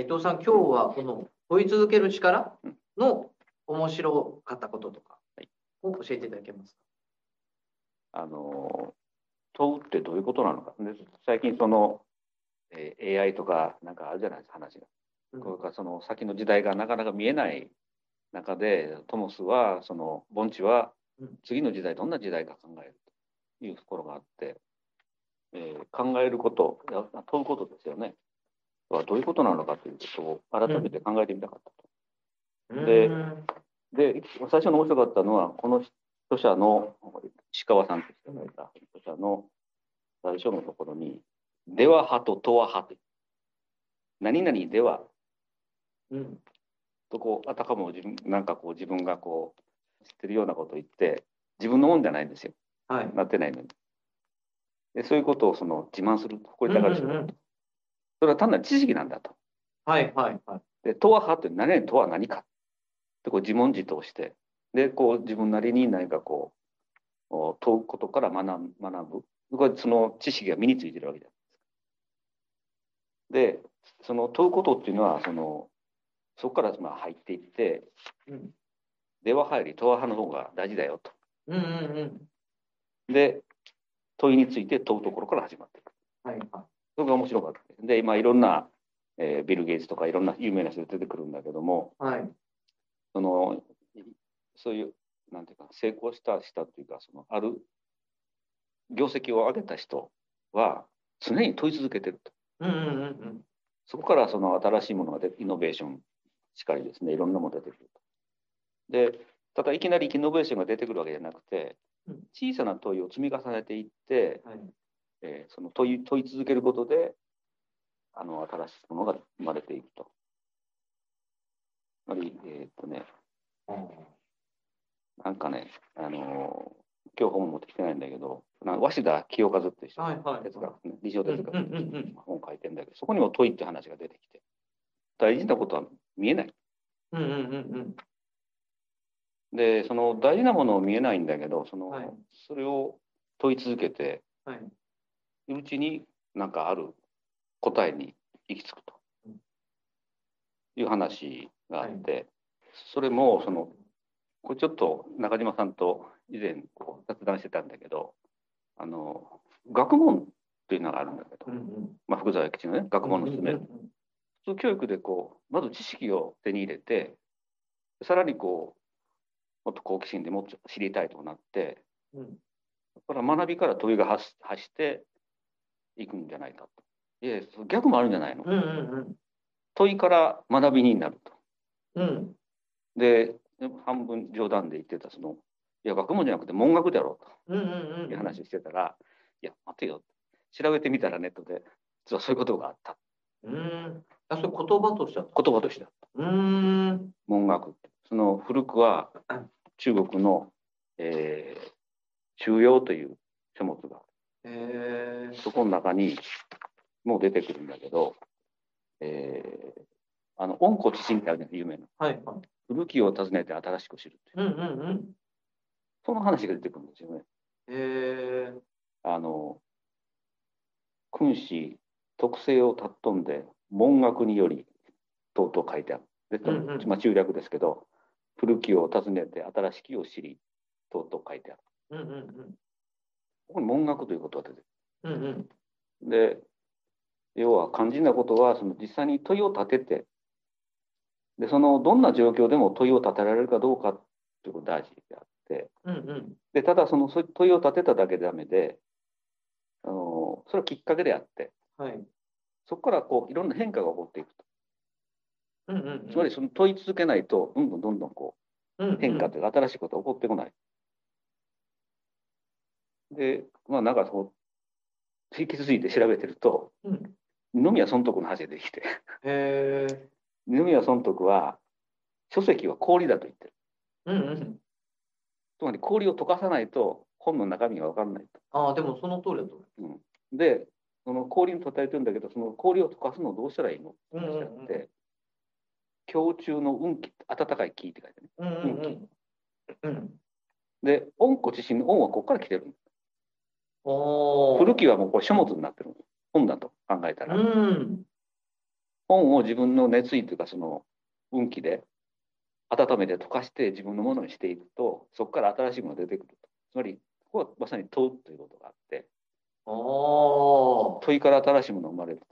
伊藤さん、今日はこの問い続ける力の面白かったこととかを教えていただけますか？あの問うってどういうことなのか。で最近その、えー AI とかなんかあるじゃないですか話が。うんこれからその先の時代がなかなか見えない中でトモスはその盆地はうん次の時代どんな時代か考えるというところがあって、えー考えること問うことですよね。はどういうことなのかということを改めて考えてみたかったと。でうん。で最初の面白かったのはこの著者の石川さんという人がいた著者の最初のところに「では派ととは派」と何々ではうん。とこうあたかも自分なんかこう自分がこう知ってるようなことを言って自分のもんじゃないんですよ。はい。なってないのに。でそういうことをその自慢する誇り高がする、うんうんうんそれは単なる知識なんだとはいはいはい。でとは派って何々とは何かってこう自問自答してでこう自分なりに何かこうお問うことから学ぶ学ぶこれその知識が身についてるわけじゃないですか。でその問うことっていうのはそのそこからまあ入っていってうんでは派よりとは派の方が大事だよと。うんうんうん。で問いについて問うところから始まっていく。はいはい。それが面白かったで今いろんな、えービル・ゲイツとかいろんな有名な人が出てくるんだけどもはい。そのそういうなんていうか成功したしたというかそのある業績を上げた人は常に問い続けてるとうんうんうんうん。そこからその新しいものが出イノベーションしかりですねいろんなものが出てくると。でただいきなりイノベーションが出てくるわけじゃなくてうん小さな問いを積み重ねていって、はい。えーその問い問い続けることであの新しいものが生まれていくと。つまりえーっとねなんかね、あのー今日本持ってきてないんだけど、な鷲田清和って人、はいはい哲学、ね、理想哲学うんうんうんうん本書いてるんだけど、そこにも問いって話が出てきて、大事なことは見えない。うんうんうんで、その大事なものを見えないんだけど、その、はいそれを問い続けて、うん。はい。うちになんかある答えに行き着くとうんいう話があって、それもそのこれちょっと中島さんと以前こう雑談してたんだけどあの学問っていうのがあるんだけど、うんうん。まあ、福沢諭吉のね学問の進め、うんうん普通教育でこうまず知識を手に入れてさらにこうもっと好奇心でもっと知りたいとなってうんうん。だから学びから問いが発していくんじゃないかと。いや逆もあるんじゃないの、うんうん問いから学びになると。うん。うん。で半分冗談で言ってたそのいや学問じゃなくて文学だろううんうんうん。という話をしてたら、いや待てよ調べてみたらネットで実はそういうことがあったうん。あ、それ言葉としては。言葉としてあったうーん。文学ってその古くはうん中国の、えー中庸という書物があるへえ。そこの中にもう出てくるんだけど、えーあの温故知新ってあるじゃない有名なはいはい。古きを訪ねて新しく知るっていううんうんうん。その話が出てくるんですよね。へえ。あの君子特性を尊んで文学によりとうとう書いてある。で、うんうんまあ、中略ですけど古きを訪ねて新しきを知りとうとう書いてある。うんうんうん。ここに文学ということが出てうんうん。で要は肝心なことはその実際に問いを立ててでそのどんな状況でも問いを立てられるかどうかということが大事であってうんうん。でただその問いを立てただけでダメであのそれはきっかけであってはい。そこからこういろんな変化が起こっていくと。うんうんうん。つまりその問い続けないとどんどんどんどんこう変化というか新しいことが起こってこない。でまあなんかそう引き続いて調べてるとうん。二宮尊徳の話が出てきて。二宮尊徳は書籍は氷だと言ってる。うんうん。つまり氷を溶かさないと本の中身が分からないと。ああ、でもその通りだと思でその氷に例えてるんだけどその氷を溶かすのをどうしたらいいの？ってう。うんうん話があって胸中の運気温かい気って書いてある、うん。うんうんうん。うん。で温故知新の温はここから来てる。古きはもうこれ書物になってる本だと考えたら、うん。本を自分の熱意というかその運気で温めて溶かして自分のものにしていくとそこから新しいものが出てくると。つまりここはまさに問うということがあって。お問いから新しいものが生まれると。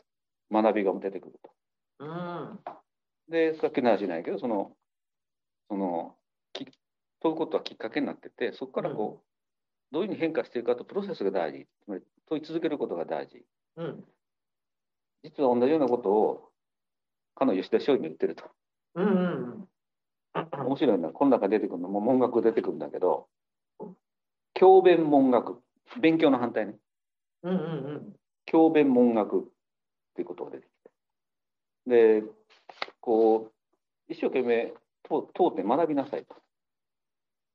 学びが出てくると。うん。でさっきの話じゃないけどそのそのき問うことはきっかけになっててそこからこう、どういうふうに変化していくかとプロセスが大事。つまり問い続けることが大事うん。実は同じようなことをかの吉田松陰も言ってるとうんうん面白いのはこの中に出てくるのも文学出てくるんだけど教鞭文学勉強の反対ねうん。うんうん教鞭文学っていうことが出てきてでこう一生懸命通通って学びなさいと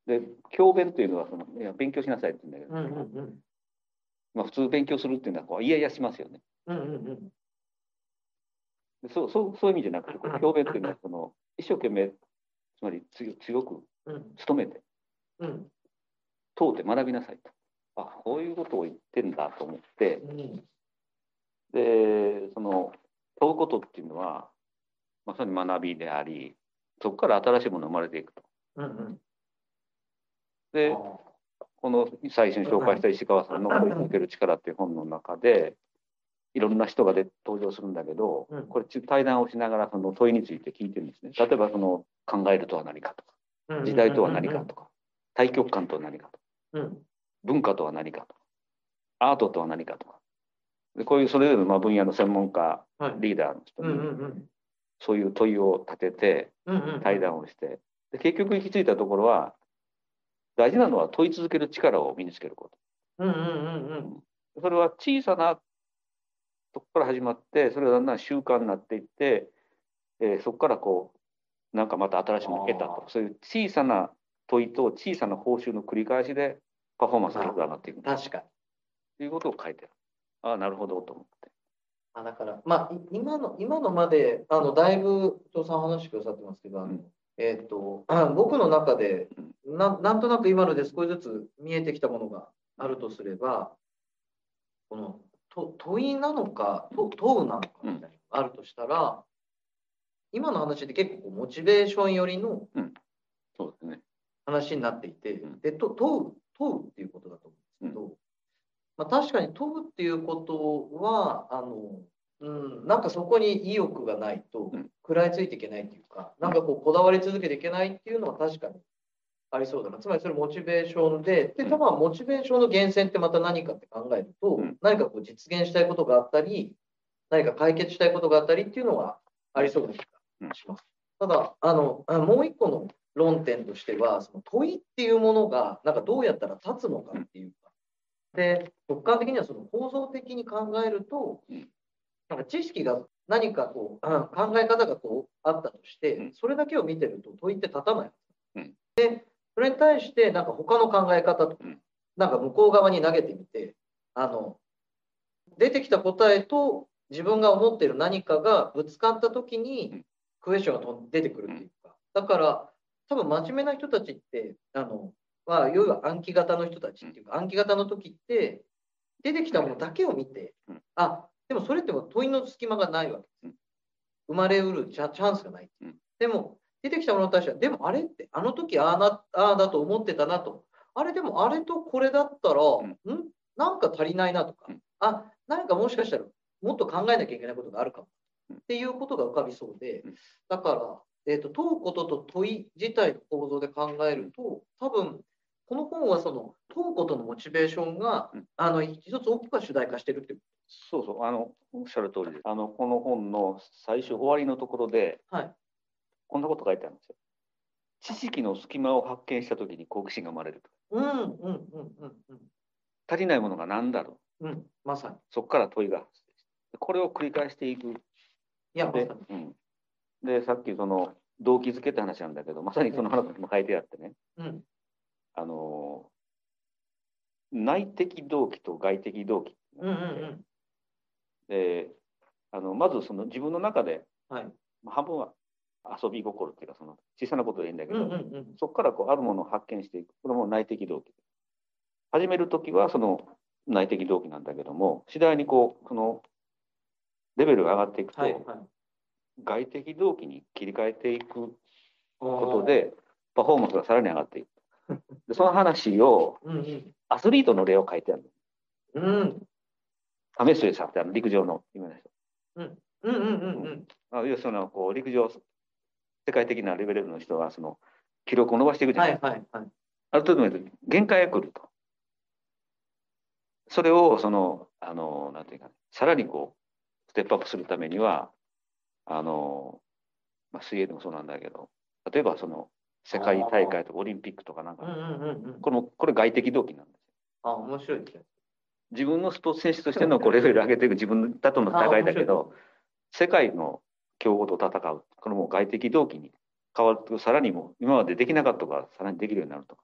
で教鞭というのはそのいや勉強しなさいって言うんだけど、うん。うんうんうん。まあ、普通勉強するっていうのはこう嫌々しますよねうんうんうん。でそうそうそういう意味じゃなくてこう教鞭っていうのはその一生懸命つまり強強くうん努めてうん。通って学びなさいとあこういうことを言ってんだと思ってうん。でその問うことっていうのはまさに学びでありそこから新しいものが生まれていくと。うんうん。でこの最初に紹介した石川さんの「問い続ける力」っていう本の中でいろんな人がで登場するんだけどうんこれ対談をしながらその問いについて聞いてるんですね。例えばその考えるとは何かとかうん。時代とは何かとか対極観とは何かとかうん。文化とは何かとかアートとは何かとかでこういうそれぞれのまあ分野の専門家はい。リーダーの人に。そういう問いを立てて。対談をしてで結局行き着いたところは大事なのは問い続ける力を身につけること。うんうんうんうん。それは小さなとこから始まってそれがだんだん習慣になっていって、えーそこからこうなんかまた新しいものを得たとそういう小さな問いと小さな報酬の繰り返しでパフォーマンスが上がっていくと確かに。いうことを書いてある。ああなるほどと思って。あだから、まあ、い今の今のまであのだいぶ伊藤さん話してくださってますけど、あのうんえっ、とあ僕の中でななんとなく今ので少しずつ見えてきたものがあるとすればこのと問いなのかと問うなのかみたいなのがあるとしたら、今の話って結構モチベーション寄りのそうですね。話になっていて、うん。でと問う問うっていうことだと思うんですけど、まあ、確かに問うっていうことはあの、うん、なんかそこに意欲がないとうん食らいついていけないっていうか、なんかこうこだわり続けていけないっていうのは確かにありそうだな。つまりそれモチベーションでで多分モチベーションの源泉ってまた何かって考えると、うん。何かこう実現したいことがあったり何か解決したいことがあったりっていうのはありそうな気がします。ただあのあもう一個の論点としてはその問いっていうものがなんかどうやったら立つのかっていうか。で直感的にはその構造的に考えるとうん。なんか知識が何かこううん考え方がこうあったとしてうん。それだけを見てると問いって立たない。うん。でそれに対してなんか他の考え方とかうん。なんか向こう側に投げてみてあの出てきた答えと自分が思っている何かがぶつかった時に、うん。クエスチョンがと出てくるっていうか、だから多分真面目な人たちってあの、まあ、要は暗記型の人たちっていうか、暗記型の時って出てきたものだけを見て、うん。あでもそれって問いの隙間がないわけです、うん生まれうるチャチャンスがない、うん。でも出てきたものに対してはでもあれってあの時ああなああだと思ってたなと。あれでもあれとこれだったら、ん。ん？なんか足りないなとか、うん。あ何かもしかしたらもっと考えなきゃいけないことがあるかも、うん。っていうことが浮かびそうで、うん。だから、えー、と問うことと問い自体の構造で考えると多分この本はその問うことのモチベーションが、うん。あの一つ大きくは主題化してるっていうそうそうあのおっしゃる通りです。あのこの本の最初終わりのところで、はいこんなこと書いてあるんですよ。知識の隙間を発見したときに好奇心が生まれると。うんうんうんうんうん足りないものが何だろう。うんまさにそこから問いが発生してこれを繰り返していく。いやでに、うん、でさっきその動機づけって話なんだけどまさにその話も書いてあってねうんあの内的動機と外的動機うんうんうんであのまずその自分の中で、はい。まあ半分は遊び心っていうかその小さなことでいいんだけど、うんうんうん。そこからこうあるものを発見していく。これも内的動機。始める時はその内的動機なんだけども次第にこうそのレベルが上がっていくと、はいはい。外的動機に切り替えていくことでパフォーマンスがさらに上がっていく。でその話をうんうん。アスリートの例を書いてあるうんの。メスレさんってあの陸上の有名な人。うんうんうんうんあ要するにこう陸上世界的なレベルの人がその記録を伸ばしていくじゃはないいはいはい。ある程度の限界が来ると。それをそのあのなんていうかさらにこうステップアップするためにはあの、まあ、水泳でもそうなんだけど例えばその世界大会とかオリンピックとかなんか、うんうんうんうん。このこれ外的動機なんですよ。あ、面白いですね。自分のスポーツ選手としてのこうレベル上げていく自分だとの戦いだけど世界の強豪と戦うこのもう外的動機に変わるとさらにもう今までできなかったことがさらにできるようになるとか。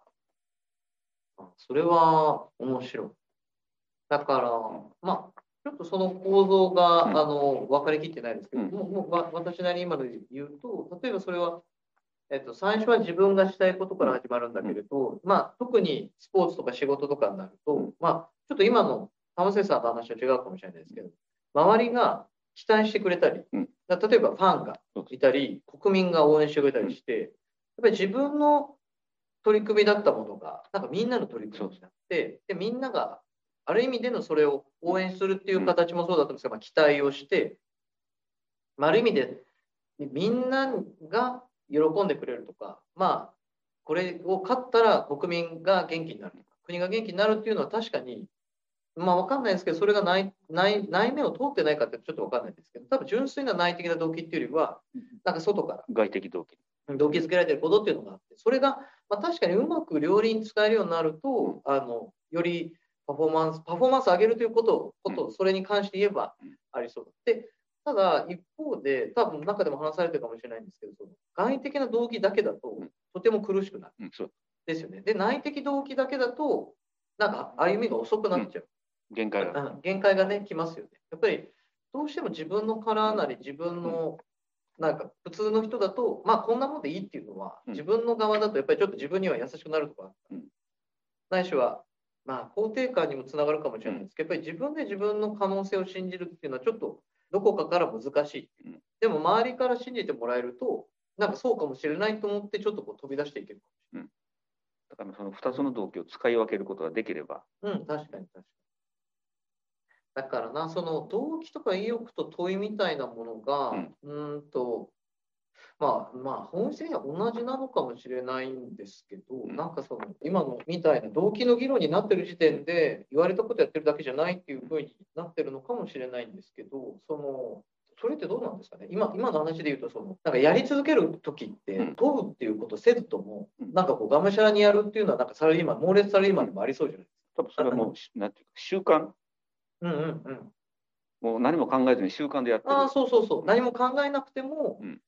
あそれは面白い。だから、まあ、ちょっとその構造が、うんあの分かりきってないですけど、うんもうもうわ私なりに今ので言うと、例えばそれは、えっと、最初は自分がしたいことから始まるんだけれど、まあ、特にスポーツとか仕事とかになると、うん。まあ、ちょっと今の玉瀬さんの話は違うかもしれないですけど、周りが期待してくれたり、例えばファンがいたり、国民が応援してくれたりして、やっぱり自分の取り組みだったものが、なんかみんなの取り組みになって、でみんながある意味でのそれを応援するっていう形もそうだったんですが、まあ、期待をして、まあ、ある意味でみんなが喜んでくれるとか、まあ、これを勝ったら国民が元気になるとか、国が元気になるっていうのは確かに、まあ、わかんないですけど、それが内内内面を通ってないかってちょっとわかんないですけど、多分純粋な内的な動機っていうよりは、なんか外から外的動機。動機づけられてることっていうのがあって、それが、まあ、確かにうまく両輪使えるようになると、あのよりパフォーマンス、パフォーマンス上げるということを、ことをそれに関して言えばうんありそうだ。で、ただ一方で、多分中でも話されてるかもしれないんですけど、その外的な動機だけだとうん、とても苦しくなる。うん、そうですよね。で、内的動機だけだと、なんか歩みが遅くなっちゃう。限界が。うん限界がね、きますよね。やっぱり、どうしても自分のカラーなり、自分の、なんか普通の人だと、まあこんなもんでいいっていうのは、うん自分の側だとやっぱりちょっと自分には優しくなるとか、うんないしは、まあ肯定感にもつながるかもしれないですけど、やっぱり自分で自分の可能性を信じるっていうのはちょっとどこかから難しい。うんでも周りから信じてもらえると、なんかそうかもしれないと思って、ちょっとこう飛び出していける。だからその2つの動機を使い分けることができれば、うん、確かに確かに。だからな、その動機とか意欲と問いみたいなものが、うんんと、まあまあ、本質的には同じなのかもしれないんですけど、うんなんかその、今のみたいな動機の議論になってる時点で、言われたことやってるだけじゃないっていうふうになってるのかもしれないんですけど、その、それってどうなんですかね？今今の話で言うとその、なんかやり続ける時ってうん、問うっていうことせずとも、うんなんかこう、がむしゃらにやるっていうのは、なんかサラリーマン、猛烈サラリーマンでもありそうじゃないですか。多分それはもう、なんていうか、習慣、うんうんうん。もう何も考えずに習慣でやってる。ああ、そうそうそう。何も考えなくても、うん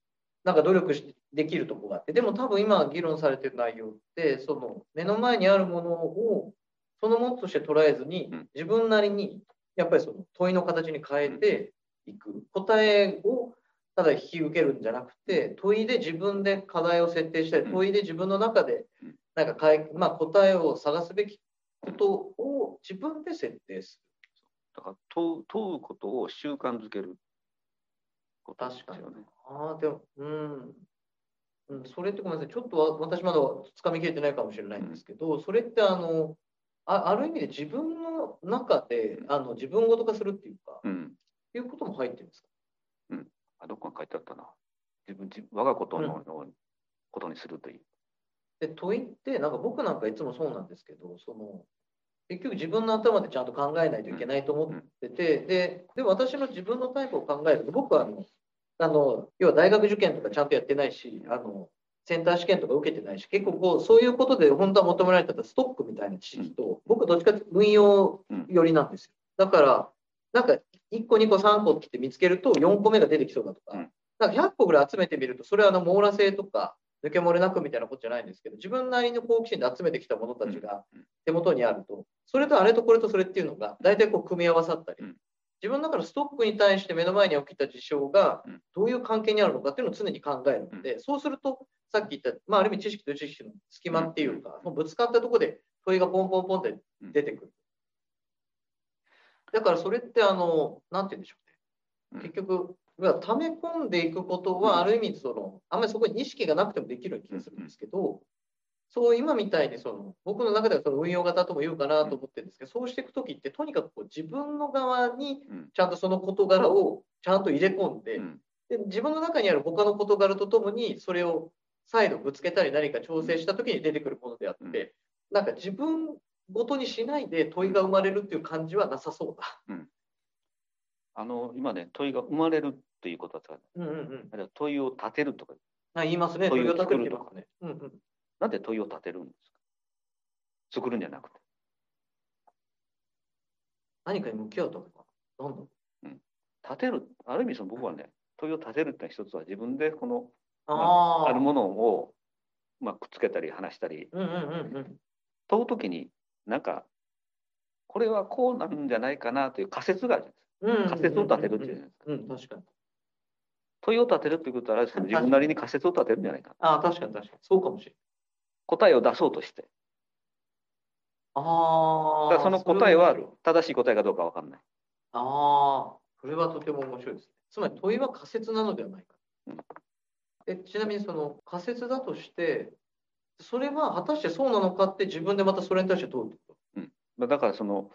なんか努力しできるとこがあって、でも多分今議論されてる内容って、その目の前にあるものをそのものとして捉えずにうん、自分なりにやっぱりその問いの形に変えていく。答えをただ引き受けるんじゃなくて、問いで自分で課題を設定したり、うん。問いで自分の中でうん。なんかまあ、答えを探すべきことを自分で設定すだから問う問うことを習慣づけることですよね。る。ああ、でも、うん。うん、それってごめんなさい、ちょっとわ私まだつかみきれてないかもしれないんですけど、それってあのあ、ある意味で自分の中であの自分ごと化するっていうか、うん。いうことも入ってるんですか？あ、どこか書いてあったな。自分、自我がことの、ことにするという。で問いって、なんか僕なんかいつもそうなんですけど、その結局自分の頭でちゃんと考えないといけないと思ってて、でで私の自分のタイプを考えると、僕はあのあの要は大学受験とかちゃんとやってないし、あのセンター試験とか受けてないし、結構こうそういうことで本当は求められてたストックみたいな知識と、僕どっちかというと運用寄りなんですよ。だから、なんか1個、2個、3個って見つけると4個目が出てきそうだとか、うん。なんか100個ぐらい集めてみると、それはあの網羅性とか抜け漏れなくみたいなことじゃないんですけど、自分なりの好奇心で集めてきたものたちがうん。手元にあると、それとあれとこれとそれっていうのが大体こう組み合わさったり。うん、自分の中のストックに対して目の前に起きた事象がうん。どういう関係にあるのかっていうのを常に考えるので、そうすると、さっき言った、まあ、ある意味知識と知識の隙間っていうか、もうぶつかったところで問いがポンポンポンって出てくる。だからそれってあの、なんて言うんでしょうね。うん。結局、溜め込んでいくことは、ある意味その、あんまりそこに意識がなくてもできるような気がするんですけど、そう今みたいにその僕の中ではその運用型とも言うかなと思ってるんですけど、そうしていくときってとにかくこう自分の側にちゃんとその事柄をちゃんと入れ込んで,、で自分の中にある他の事柄とともにそれを再度ぶつけたり何か調整したときに出てくるものであって、なんか自分ごとにしないで問いが生まれるっていう感じはなさそうだ。うん、あの今ね問いが生まれるっていうことは、うんうんうん、あるいは問いを立てるとか。あ言いますね。問いを立てるとかね。うんうんなんで問いを立てるんですか？作るんじゃなくて。何かに向き合うとか、なんだ、うん、立てる、ある意味その僕はね、問いを立てるって一つは自分でこの、あ,、まあ、あるものを、まあ、くっつけたり話したり、うんうんうんうん、問うときに、なんか、これはこうなるんじゃないかなという仮説があるじゃないですか。仮説を立てるっていうじゃないですか。うん、確かに。問いを立てるっていうことは、自分なりに仮説を立てるんじゃないかああ、確かに確かに。そうかもしれない。答えを出そうとして。ああ。その答えは正しい答えかどうかわかんない。ああ、それはとても面白いですね。つまり問いは仮説なのではないか。うん、えちなみにその仮説だとして、それは果たしてそうなのかって自分でまたそれに対して問うってこと、うん、だからその、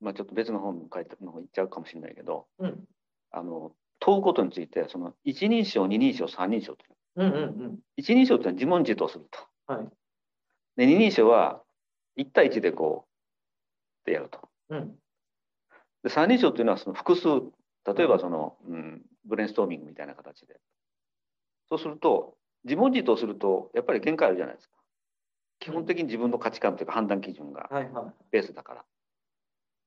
まあ、ちょっと別の本書いたの方行っちゃうかもしれないけど、うん、あの問うことについてその一人称二人称三人称という,、うんうんうん、一人称というのは自問自答すると。はいで二人称は1対1でこうでやると。うん、で三人称というのはその複数例えばその、うん、ブレインストーミングみたいな形で。そうすると自問自答するとやっぱり限界あるじゃないですか。基本的に自分の価値観というか判断基準がベースだから。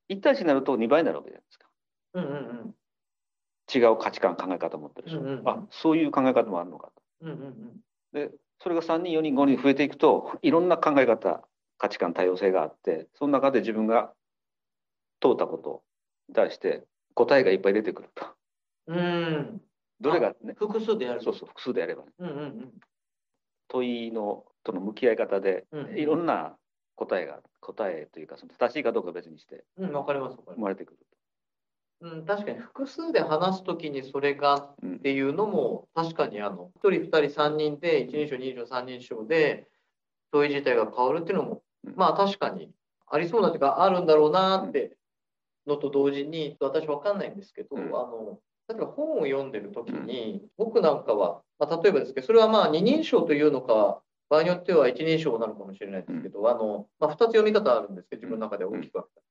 1対1になると2倍になるわけじゃないですか。うんうんうん、違う価値観考え方を持ってる人、うんうんうん、あそういう考え方もあるのかと。うんうんうん、でそれが3人4人5人増えていくといろんな考え方価値観多様性があってその中で自分が問うたことに対して答えがいっぱい出てくると。うん。どれがね複数でやる。そうそう複数でやれば、ね、うんうんうん、問いのとの向き合い方で、いろんな答えが答えというかその正しいかどうか別にして、うん、分かります。生まれてくるうん、確かに複数で話すときにそれがっていうのも、確かにあの1人、2人、3人で1人称、2人称、3人称で問い自体が変わるっていうのも、まあ確かにありそうなというか、あるんだろうなってのと同時に、私分かんないんですけど、あの例えば本を読んでるときに、僕なんかは、まあ、例えばですけど、それはまあ二人称というのか、場合によっては一人称なのかもしれないですけど、あのまあ、2つ読み方あるんですけど、自分の中で大きく分けた。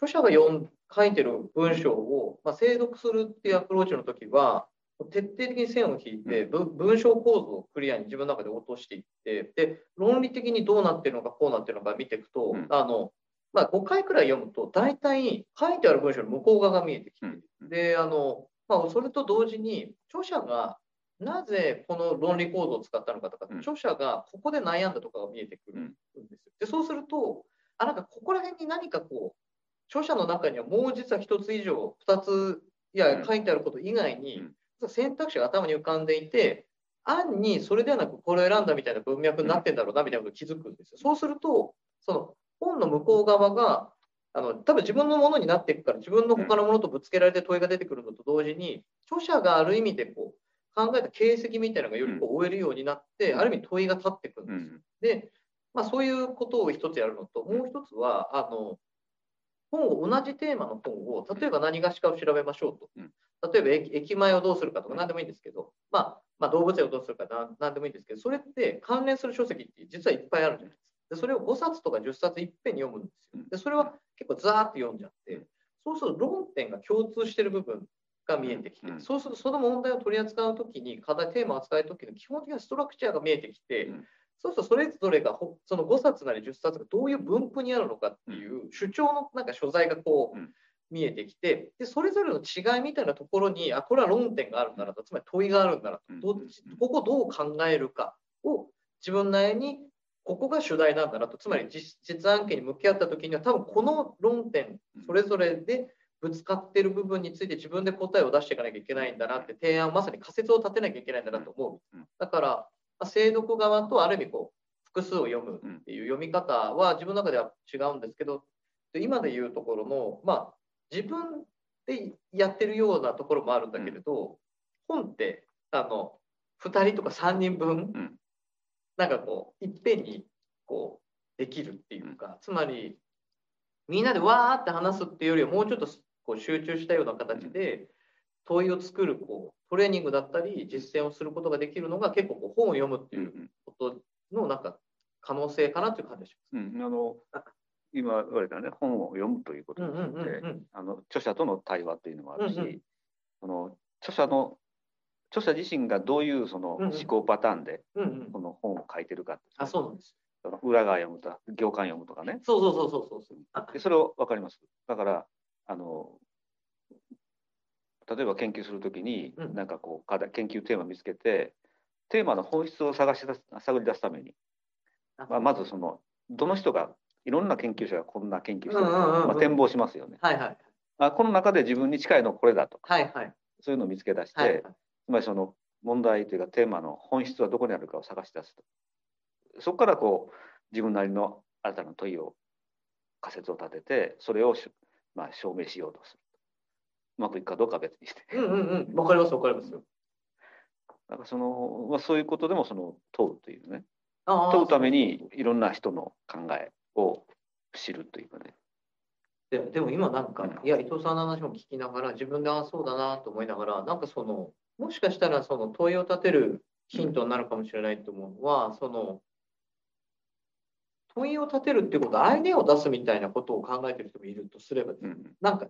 著者が読ん書いてる文章を、まあ、精読するっていうアプローチの時は、徹底的に線を引いて、文章構造をクリアに自分の中で落としていって、で、論理的にどうなってるのか、こうなってるのか見ていくと、うん、あの、まあ、5回くらい読むと、大体書いてある文章の向こう側が見えてきて、うん、で、あの、まあ、それと同時に、著者がなぜこの論理構造を使ったのかとか、うん、著者がここで悩んだとかが見えてくるんですよ。で、そうすると、あ、なんかここら辺に何かこう、著者の中にはもう実は1つ以上、2つ、いや、書いてあること以外に、選択肢が頭に浮かんでいて、案にそれではなくこれを選んだみたいな文脈になってんだろうなみたいなことに気づくんですよ。そうすると、その本の向こう側が、あの多分自分のものになっていくから、自分の他のものとぶつけられて問いが出てくるのと同時に、著者がある意味でこう考えた形跡みたいなのがよりこう追えるようになって、ある意味問いが立ってくるんです。よ。で、まあ、そういうことを一つやるのと、もう一つは、あの本を同じテーマの本を例えば何がしかを調べましょうと、うん、例えば駅前をどうするかとか何でもいいんですけど、まあ、まあ、動物園をどうするか何でもいいんですけどそれって関連する書籍って実はいっぱいあるじゃないですか。でそれを5冊とか10冊いっぺんに読むんですよ。でそれは結構ザーッと読んじゃってそうすると論点が共通している部分が見えてきて、そうするとその問題を取り扱うときに課題テーマを扱うときの基本的なストラクチャーが見えてきて、そうするとそれぞれがその5冊なり10冊がどういう分布にあるのかっていう主張のなんか所在がこう見えてきてでそれぞれの違いみたいなところにあこれは論点があるんだなとつまり問いがあるんだなとここどう考えるかを自分なりにここが主題なんだなとつまり実実案件に向き合った時には多分この論点それぞれでぶつかっている部分について自分で答えを出していかなきゃいけないんだなって提案まさに仮説を立てなきゃいけないんだなと思う。だからまあ、精読側とある意味こう複数を読むっていう読み方は自分の中では違うんですけど、で今で言うところの、まあ、自分でやってるようなところもあるんだけれど、本ってあの2人とか3人分、うん。なんかこういっぺんにこうできるっていうか、つまりみんなでわーって話すっていうよりはもうちょっとこう集中したような形で問いを作るこうトレーニングだったり実践をすることができるのが結構こう本を読むっていうことのなんか可能性かなという感じがしうんうん。あの今言われたね本を読むということます。について、著者との対話というのもあるし、うんうん。その著者の著者自身がどういうそのうんうん。思考パターンでうんうん。この本を書いてるかってあそうなんです。裏側読むとか行間読むとかね。そうそうそうそうそうでそれを分かります。だからあの例えば研究するときに、うん。なんかこう課題研究テーマ見つけてテーマの本質を探し出す探り出すために、まあ、まずそのどの人がいろんな研究者がこんな研究してるか、うんうんまあ、展望しますよね。はいはい。あこの中で自分に近いのはこれだと。かはいはい。そういうのを見つけ出して、はいはい。つまりその問題というかテーマの本質はどこにあるかを探し出すと。そこからこう自分なりの新たな問いを仮説を立ててそれをし、まあ、証明しようとするうまくいくかどうかは別にして。うんうんうん。わかりますわかりますよ。だからその、まあ、そういうことでもその問うというね。問うためにいろんな人の考えを知るというかね。ででも今なんか、うん。いや伊藤さんの話も聞きながら自分でああそうだなと思いながらなんかそのもしかしたらその問いを立てるヒントになるかもしれないと思うのは、その問いを立てるっていうことアイデアを出すみたいなことを考えてる人もいるとすればうん。なんか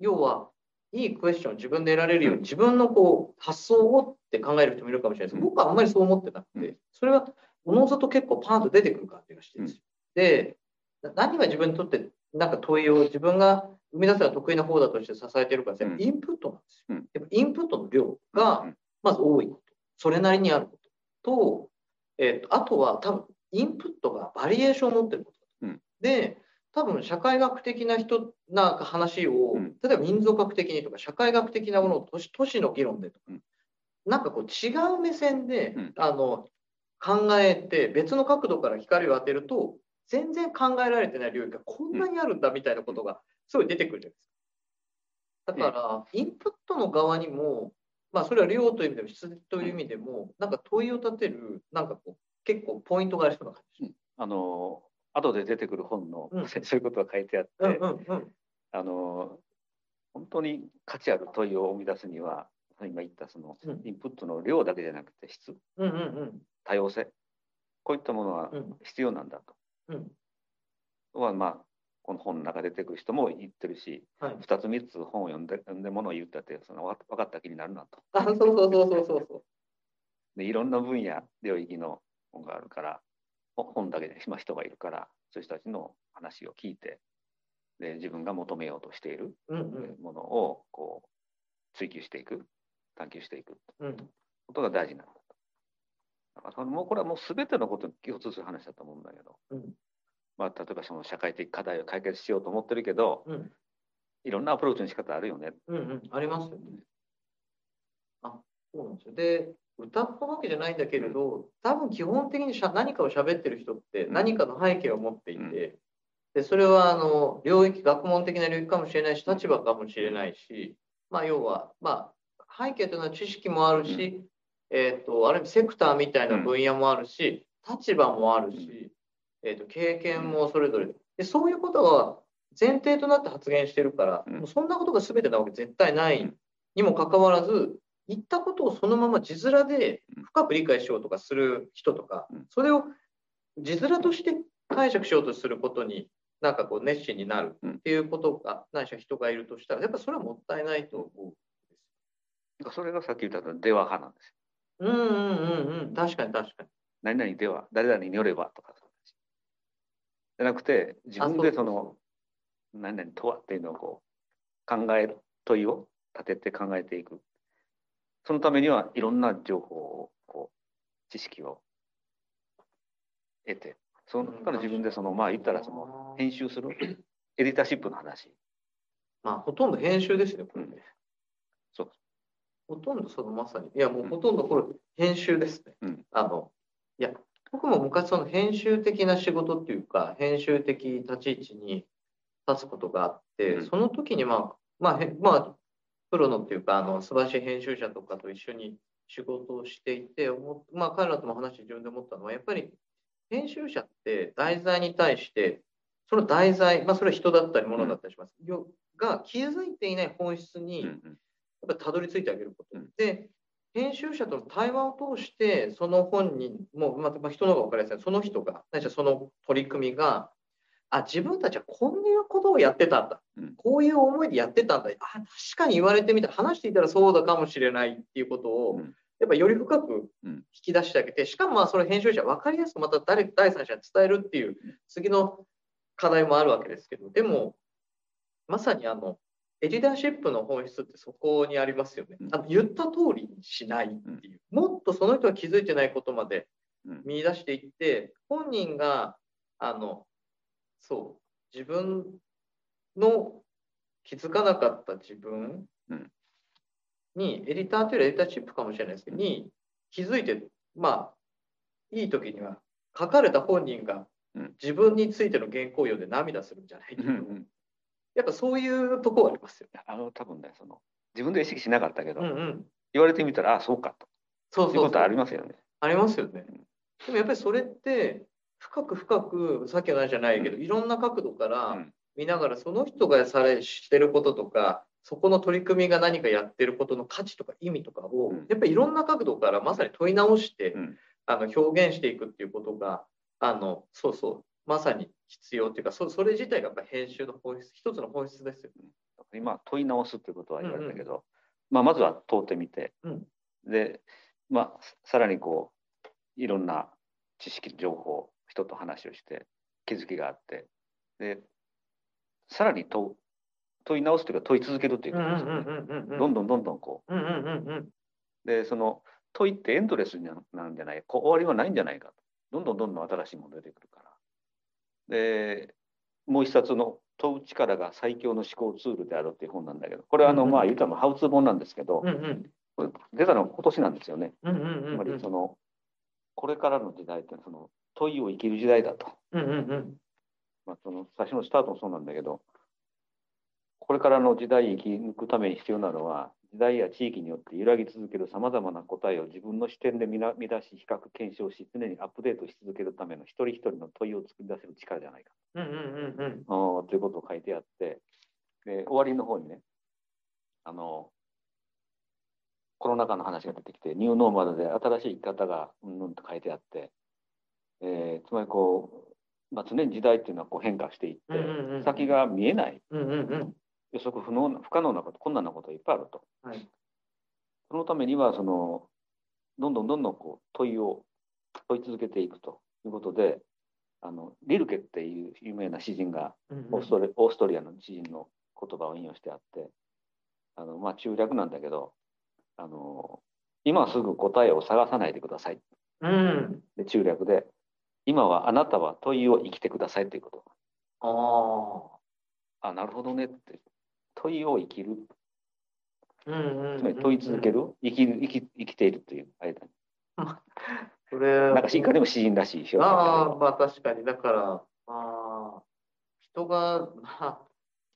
要はいいクエスチョンを自分で得られるように自分のこう発想をって考える人もいるかもしれないです。僕はあんまりそう思ってなくて、うん。それはおのずと結構パーンと出てくる感じがしてるん。ですよ。でな何が自分にとってなんか問いを自分が生み出すのが得意な方だとして支えてるから全部うん。インプットなんですよ。うん。やっぱインプットの量がうん。まず多いこと、それなりにあること。と、えーとあとは多分インプットがバリエーションを持ってること。で、多分社会学的な人なんか話を、うん。例えば民族学的にとか社会学的なものを都市都市の議論でとか、うん。なんかこう違う目線で、うん。あの考えて別の角度から光を当てると全然考えられてない領域がこんなにあるんだみたいなことがすごい出てくるじゃないですか。だから、インプットの側にも、まあ、それは量という意味でも質という意味でも、なんか問いを立てる、なんかこう、結構ポイントがありそうな感じしあの後で出てくる本の、うん そういうことが書いてあって。うんうんうん。あの本当に価値ある問いを生み出すには今言ったそのうんインプットの量だけじゃなくて質うんうん多様性こういったものはうん。必要なんだうん。とはまあこの本の中で出てくる人も言ってるしはい。2つ3つ本を読んで読んでものを言ったってそのわ分かった気になるなとあ、そうそうそうそうそうそう。でいろんな分野領域の本があるからほ本だけで、まあ、人がいるからそういう人たちの話を聞いてで自分が求めようとしているものをこう追求していく探求していくうん。ことが大事なんだと。だからそのもうこれはもう全てのことに共通する話だと思うんだけど、うんまあ、例えばその社会的課題を解決しようと思ってるけどうんいろんなアプローチの仕方あるよね。うんうん。ありますよね。あ、そうなんですよ。で、歌ったわけじゃないんだけれど、多分基本的にしゃ何かを喋ってる人ってうん。何かの背景を持っていて、うんでそれはあの領域、学問的な領域かもしれないし、立場かもしれないし、まあ、要は、まあ、背景というのは知識もあるし、えー、とある意味セクターみたいな分野もあるし、立場もあるし、えー、と経験もそれぞれで、そういうことが前提となって発言してるから、うん。もうそんなことが全てなわけ絶対ないうんにもかかわらず、言ったことをそのまま字面で深く理解しようとかする人とかうん、それを字面として解釈しようとすることに、なんかこう熱心になるっていうことが、ないしは人がいるとしたら、やっぱそれはもったいないと思う。だからそれがさっき言った出話派なんですよ。うんうんうんうん、確かに確かに。何々では誰々によればとかじゃなくて自分でその何々とはっていうのをこう考える問いを立てて考えていくそのためにはいろんな情報をこう知識を得てその中から自分でそのまあ言ったらその編集するエディターシップの話。まあ、ほとんど編集ですね、これね。そう。ほとんどそのまさに、いやもうほとんどこれ編集ですね。うん。あの、いや、僕も昔その編集的な仕事っていうか、編集的立ち位置に立つことがあって、うん。その時にまあ、まあ、へまあ、プロのっていうか、あの素晴らしい編集者とかと一緒に仕事をしていて、思まあ、彼らとも話して自分で思ったのは、やっぱり編集者って題材に対して、その題材、まあ、それは人だったり物だったりします、うん、が気づいていない本質に、やっぱたどり着いてあげること。で、編集者との対話を通して、その本人も、まあ、人の方が分かりやすい、その人が、ないしはその取り組みが、あ、自分たちはこういうことをやってたんだ。こういう思いでやってたんだ。あ、確かに言われてみたら、話していたらそうだかもしれないっていうことを、やっぱより深く引き出してあげて、しかもまあそれ編集者分かりやすくまた誰第三者に伝えるっていう次の課題もあるわけですけど、でも、まさにあの、エディダーシップの本質ってそこにありますよね。あの言った通りにしないっていう。もっとその人が気づいてないことまで見出していって、本人が、あの、そう、自分の気づかなかった自分に、エディターというよりエディターシップかもしれないですけど、に気づいて、まあ、いい時には、書かれた本人が自分についての原稿用で涙するんじゃない？けど、やっぱそういうとこはありますよね。あの多分ねその自分で意識しなかったけど、うんうん、言われてみたらあそうかと。そういうことありますよね。ありますよね。でもやっぱりそれって深く深くさっきの話じゃないけど、うん、いろんな角度から見ながらその人がされしてることとかそこの取り組みが何かやってることの価値とか意味とかを、うん、やっぱりいろんな角度からまさに問い直して、うん、あの表現していくっていうことがあのそうそうまさに必要っていうかそそれ自体がやっぱ編集の本質一つの本質ですよね。今問い直すっていうことは言われたけど、うんうん、まあ、まずは問うてみて、うん、で、まあ、さらにこういろんな知識情報人と話をして気づきがあってでさらに問問い直すというか問い続けるということですよね。どんどんどんどんこう。でその問いってエンドレスなんじゃない？終わりはないんじゃないかとどんどんどんどん新しいもの出てくるから。でもう一冊の「問う力が最強の思考ツールである」っていう本なんだけどこれはあの、まあ言うたらハウツー本なんですけど、出たのは今年なんですよね。つまりそのこれからの時代ってその問いを生きる時代だと。まあ、その最初のスタートもそうなんだけどこれからの時代生き抜くために必要なのは時代や地域によって揺らぎ続けるさまざまな答えを自分の視点で見出し比較検証し常にアップデートし続けるための一人一人の問いを作り出せる力じゃないか、うんうんうんうん、ということを書いてあってで終わりの方にねあのコロナ禍の話が出てきてニューノーマルで新しい生き方がうんうんと書いてあって、えー、つまりこう、まあ、常に時代っていうのはこう変化していって、うんうんうん、先が見えない、うんうんうん。予測不能不可能なこと困難なことがいっぱいあると、はい、そのためにはそのどんどんどんどんこう問いを問い続けていくと。いうことであのリルケっていう有名な詩人がオーストリ,、オーストリアの詩人の言葉を引用してあってあの、まあ、中略なんだけどあの今すぐ答えを探さないでください、うん、で中略で今はあなたは問いを生きてくださいということ。ああなるほどねって。問いを生きる。つまり問い続ける、生き生き生きているという間に。それなんか進化でも詩人らしい表現ああ、まあ確かに。だから、まあ、人が、まあ、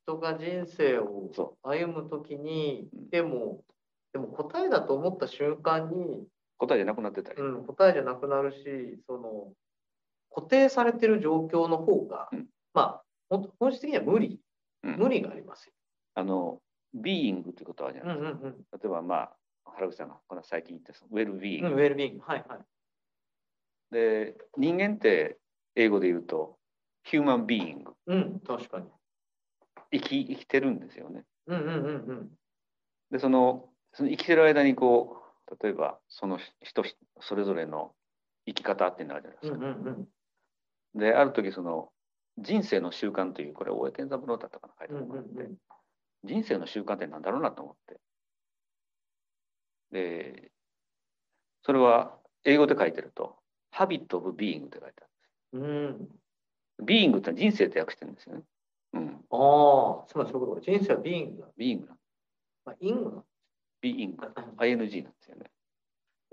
人が人生を歩むときに、でも、でも答えだと思った瞬間に、答えじゃなくなってたり。うん、答えじゃなくなるし、その、固定されてる状況の方が、うん、まあ、本質的には無理、うん、無理がありますよ。あの、ビーイングということはあるじゃないですか。うんうんうん、例えば、まあ、原口さんがこの最近言ったウェルビーイング。うん、ウェルビーイング。はいはい。で、人間って英語で言うと、ヒューマンビーイング。うん、確かに。生き生きてるんですよね。うんうんうんうん。で、その、その生きてる間にこう、例えば、その人それぞれの生き方っていうのあるじゃないですか。うんうんうん、で、ある時、その、人生の習慣という、これ、大江健三郎だったかな、書いてあるのがあって、うんうんうん人生の習慣って何だろうなと思って。で、それは英語で書いてると、Habit of Being って書いてあるんです。うん。Being って人生って訳してるんですよね。うん。ああ、つまりそういうこと人生は Being だ。Being なまあ、イングな Being。ING なんですよね。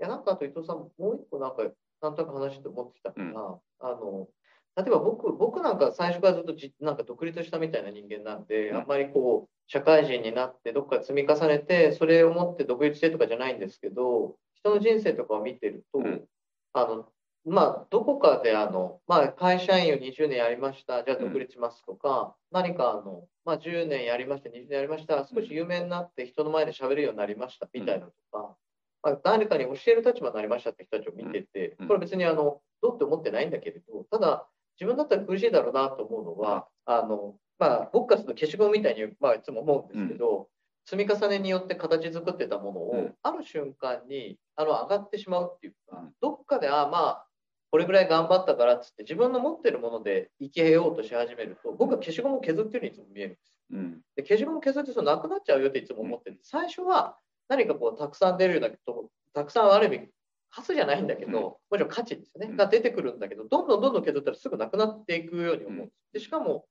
いや、なんかあと伊藤さん、もう一個なんか、なんとなく話して思ってきたのが、うん、あの、例えば僕僕なんか最初からずっとじなんか独立したみたいな人間なんで、うん。あんまりこう社会人になってどっか積み重ねてそれを持って独立してとかじゃないんですけど人の人生とかを見てると、うん。あのまあどこかであの、まあ、会社員を20年やりましたじゃあ独立しますとか、何かあの、まあ、10年やりました20年やりました少し有名になって人の前で喋るようになりましたみたいなのとか、まあ、誰かに教える立場になりましたって人たちを見てて、うん。これ別にあのどうって思ってないんだけれどただ自分だったら苦しいだろうなと思うのは、あのまあ、僕からすると消しゴムみたいに、まあ、いつも思うんですけど、積み重ねによって形作ってたものを、うん。ある瞬間にあの上がってしまうっていうか、うん。どっかであまあこれぐらい頑張ったからっつって自分の持ってるもので生きようとし始めると僕は消しゴムを削ってるようにいつも見えるんですよ。うん。で消しゴム削ってそのなくなっちゃうよっていつも思ってて最初は何かこうたくさん出るようなことたくさんある意味数じゃないんだけど、うん。もちろん価値ですよね、うん。が出てくるんだけどどんどんどんどん削ったらすぐなくなっていくように思う。ん。でしかも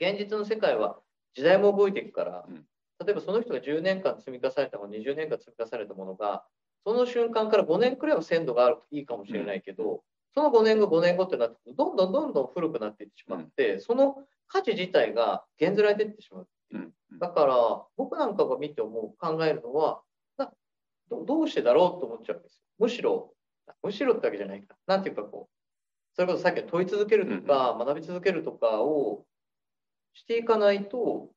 現実の世界は時代も動いていくから、うん。例えばその人が10年間積み重ねたもの20年間積み重ねたものがその瞬間から5年くらいは鮮度があるといいかもしれないけど、その5年後5年後ってなってくるとどんどんどんどん古くなっていってしまって、その価値自体が減ずられていってしまう。う。ん。だから僕なんかが見て思う考えるのはなどどうしてだろうと思っちゃうんですよ。むしろむしろってわけじゃないか。なんていうかこうそれこそさっきの問い続けるとか、学び続けるとかをしていかないと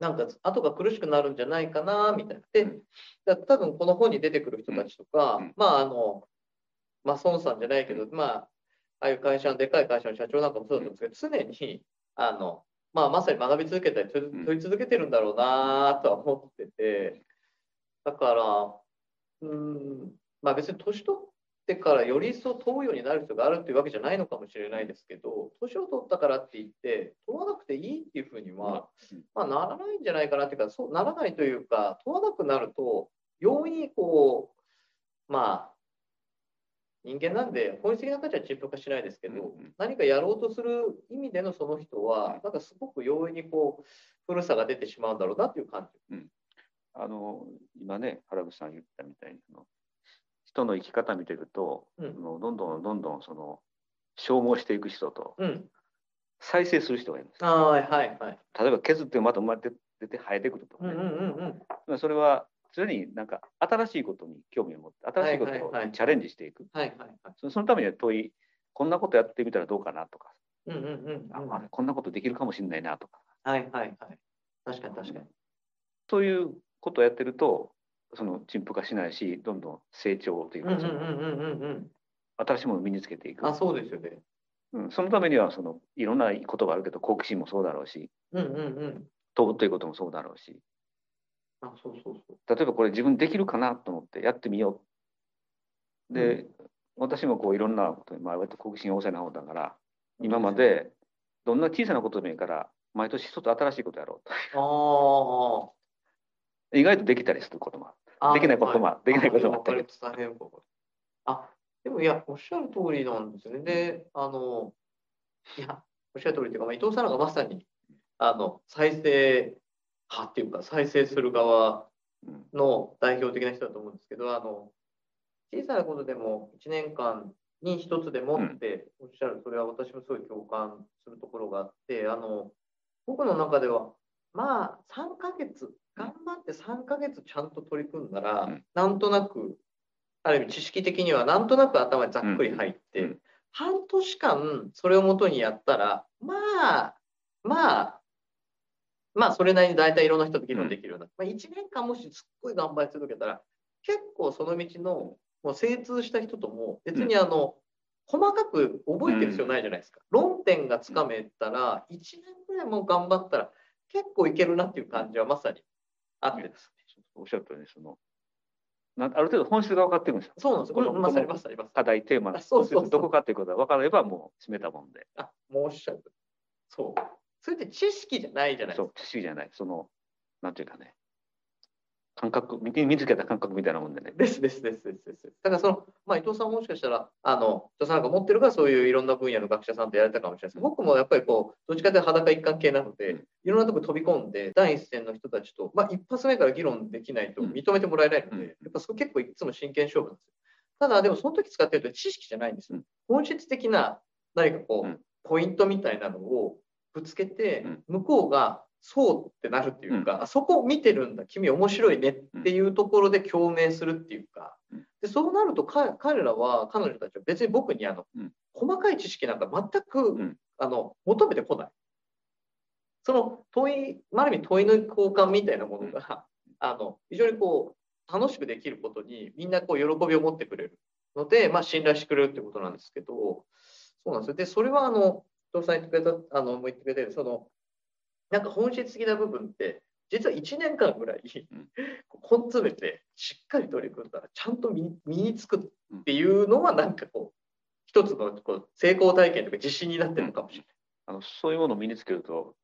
なんか後が苦しくなるんじゃないかなみたいな。でだ多分この本に出てくる人たちとか、うん。まああのまあ孫さんじゃないけどまあああいう会社のでかい会社の社長なんかもそうだと思うんですけど、常にあのまあ、まさに学び続けたり問い続けてるんだろうなとは思っててだからうんまあ別に年取ってからより一層問うようになる人があるっていうわけじゃないのかもしれないですけど年を取ったからって言って問わなくていいっていうふうには、まあ、ならないんじゃないかなっていうかそうならないというか問わなくなると容易にこうまあ人間なんで本質的な価値は陳腐化しないですけど、うんうん。何かやろうとする意味でのその人は、なんかすごく容易にこう古さが出てしまうんだろうなっていう感じ。あの今ね原口さん言ったみたいにその人の生き方見てると、うんそのどんどんどんどんその消耗していく人とうん。再生する人がいるんです。はいはいはい。例えば削ってまた生まれて出て生えてくるとかね、うんうんうんうん。それは常になんか新しいことに興味を持って新しいことにチャレンジしていく、はいはいはい。そそのためには問いこんなことやってみたらどうかなとか、うんうんうんうん。あこんなことできるかもしれないなとかはいはいはい。確かに確かに。そういうことをやってるとその陳腐化しないしどんどん成長というか、うんうんうんうんうんうん。新しいものを身につけていくあ、そうですよね。うん、そのためにはそのいろんなことがあるけど好奇心もそうだろうしうんうんうん。飛ぶということもそうだろうしあ、そうそうそう。例えばこれ自分できるかなと思ってやってみようで、私もこういろんなことに、まあ、割と好奇心旺盛な方だから今までどんな小さなことでもいいから毎年一つ新しいことやろうとあ意外とできたりすることもある。あ。できないこともはできないこともあっあ、でもいや、おっしゃる通りなんですよね。で、あの、いや、おっしゃる通りというか、まあ、伊藤さんがまさに、あの、再生派っていうか、再生する側うん。の代表的な人だと思うんですけど、あの、小さなことでも1年間に一つでもっておっしゃる、それは私もすごい共感するところがあって、あの、僕の中では、まあ、3ヶ月、頑張って3ヶ月ちゃんと取り組んだら、うん。なんとなく、ある意味知識的にはなんとなく頭にざっくり入って、うん。うん。半年間それをもとにやったら、まあ、まあ、まあ、それなりに大体いろんな人と議論できるような、まあ、1年間もしすっごい頑張り続けたら、結構その道のもう精通した人とも、別にあの、細かく覚えてる必要ないじゃないですか。論点がつかめたら、1年ぐらいもう頑張ったら、結構いけるなっていう感じはまさにあってですね。おっしゃったようにそのなある程度本質が分かってるんですよそうなんですよ。これまさにまさにまさに。課題テーマのあそうそうそうどこかということが分かればもう締めたもんであ、もうおっしゃる。そう。それって知識じゃないじゃないですか。そう知識じゃないそのなんていうかね感覚身に身につけた感覚みたいなもんでね。ですですですですです。だからその、まあ、伊藤さんももしかしたら、あの、伊藤さんなんか持ってるからそういういろんな分野の学者さんとやれたかもしれないです。けど、僕もやっぱりこう、どっちかというと裸一貫系なので、うん。いろんなとこ飛び込んで、第一線の人たちと、まあ、一発目から議論できないとうん。認めてもらえないので、うん。やっぱそこ結構いつも真剣勝負なんですよ。ただ、でもその時使ってると知識じゃないんですよ。うん。本質的な何かこう、うん。ポイントみたいなのをぶつけて、うん。向こうがそうってなるっていうか、あそこ見てるんだ君面白いねっていうところで共鳴するっていうか、うん。でそうなるとか彼らは彼女たちは別に僕にあの、うん。細かい知識なんか全く、ん。あの求めてこない。その問い、ある意味問いの交換みたいなものが、あの非常にこう楽しくできることにみんなこう喜びを持ってくれるので、まあ、信頼してくれるってことなんですけど、そうなんですよ。で、それはあの、伊藤さん言ってくれた、あの、もう言ってくれたように、その、なんか本質的な部分って、実は1年間ぐらい、うんこう根詰めて、しっかり取り組んだら、ちゃんと身身につくっていうのは、なんかこう、一つのこう成功体験とか自信になってるのかもしれない。あのそういうものを身につけると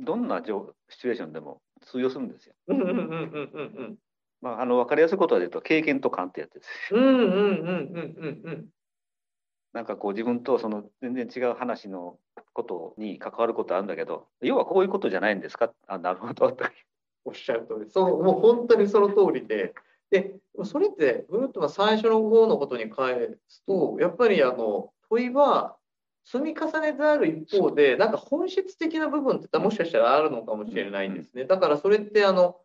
どんな状シチュエーションでも通用するんですよ。うんうんうんうんうんまあ、あの分かりやすいことで言うと経験と勘ってやつです。うんうんうんうんうんうん。なんかこう自分とその全然違う話のことに関わることあるんだけど要はこういうことじゃないんですか？あなるほど。と おっしゃる通り、そう、もう本当にその通りで、で、それって、ぐるっとまあ最初の方のことに返すと、やっぱりあの問いは積み重ねである一方で、なんか本質的な部分ってもしかしたらあるのかもしれないんですね。だからそれって、あの、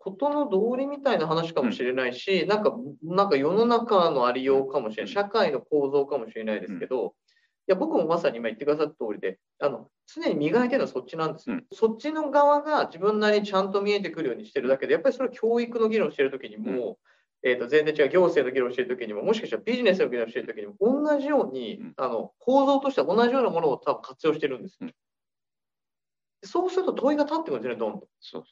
ことの道理みたいな話かもしれないし、なんか、なんか世の中のありようかもしれない、社会の構造かもしれないですけど、いや僕もまさに今言ってくださった通りで、あの常に磨いてるのはそっちなんですよ、うん。そっちの側が自分なりにちゃんと見えてくるようにしてるだけで、やっぱりそれは教育の議論してるときにも、えー、と全然違う行政の議論してるときにも、もしかしたらビジネスの議論してるときにも、同じように、うん。あの構造としては同じようなものを多分活用してるんです。そうすると問いが立ってくるんですね、どんどん。そう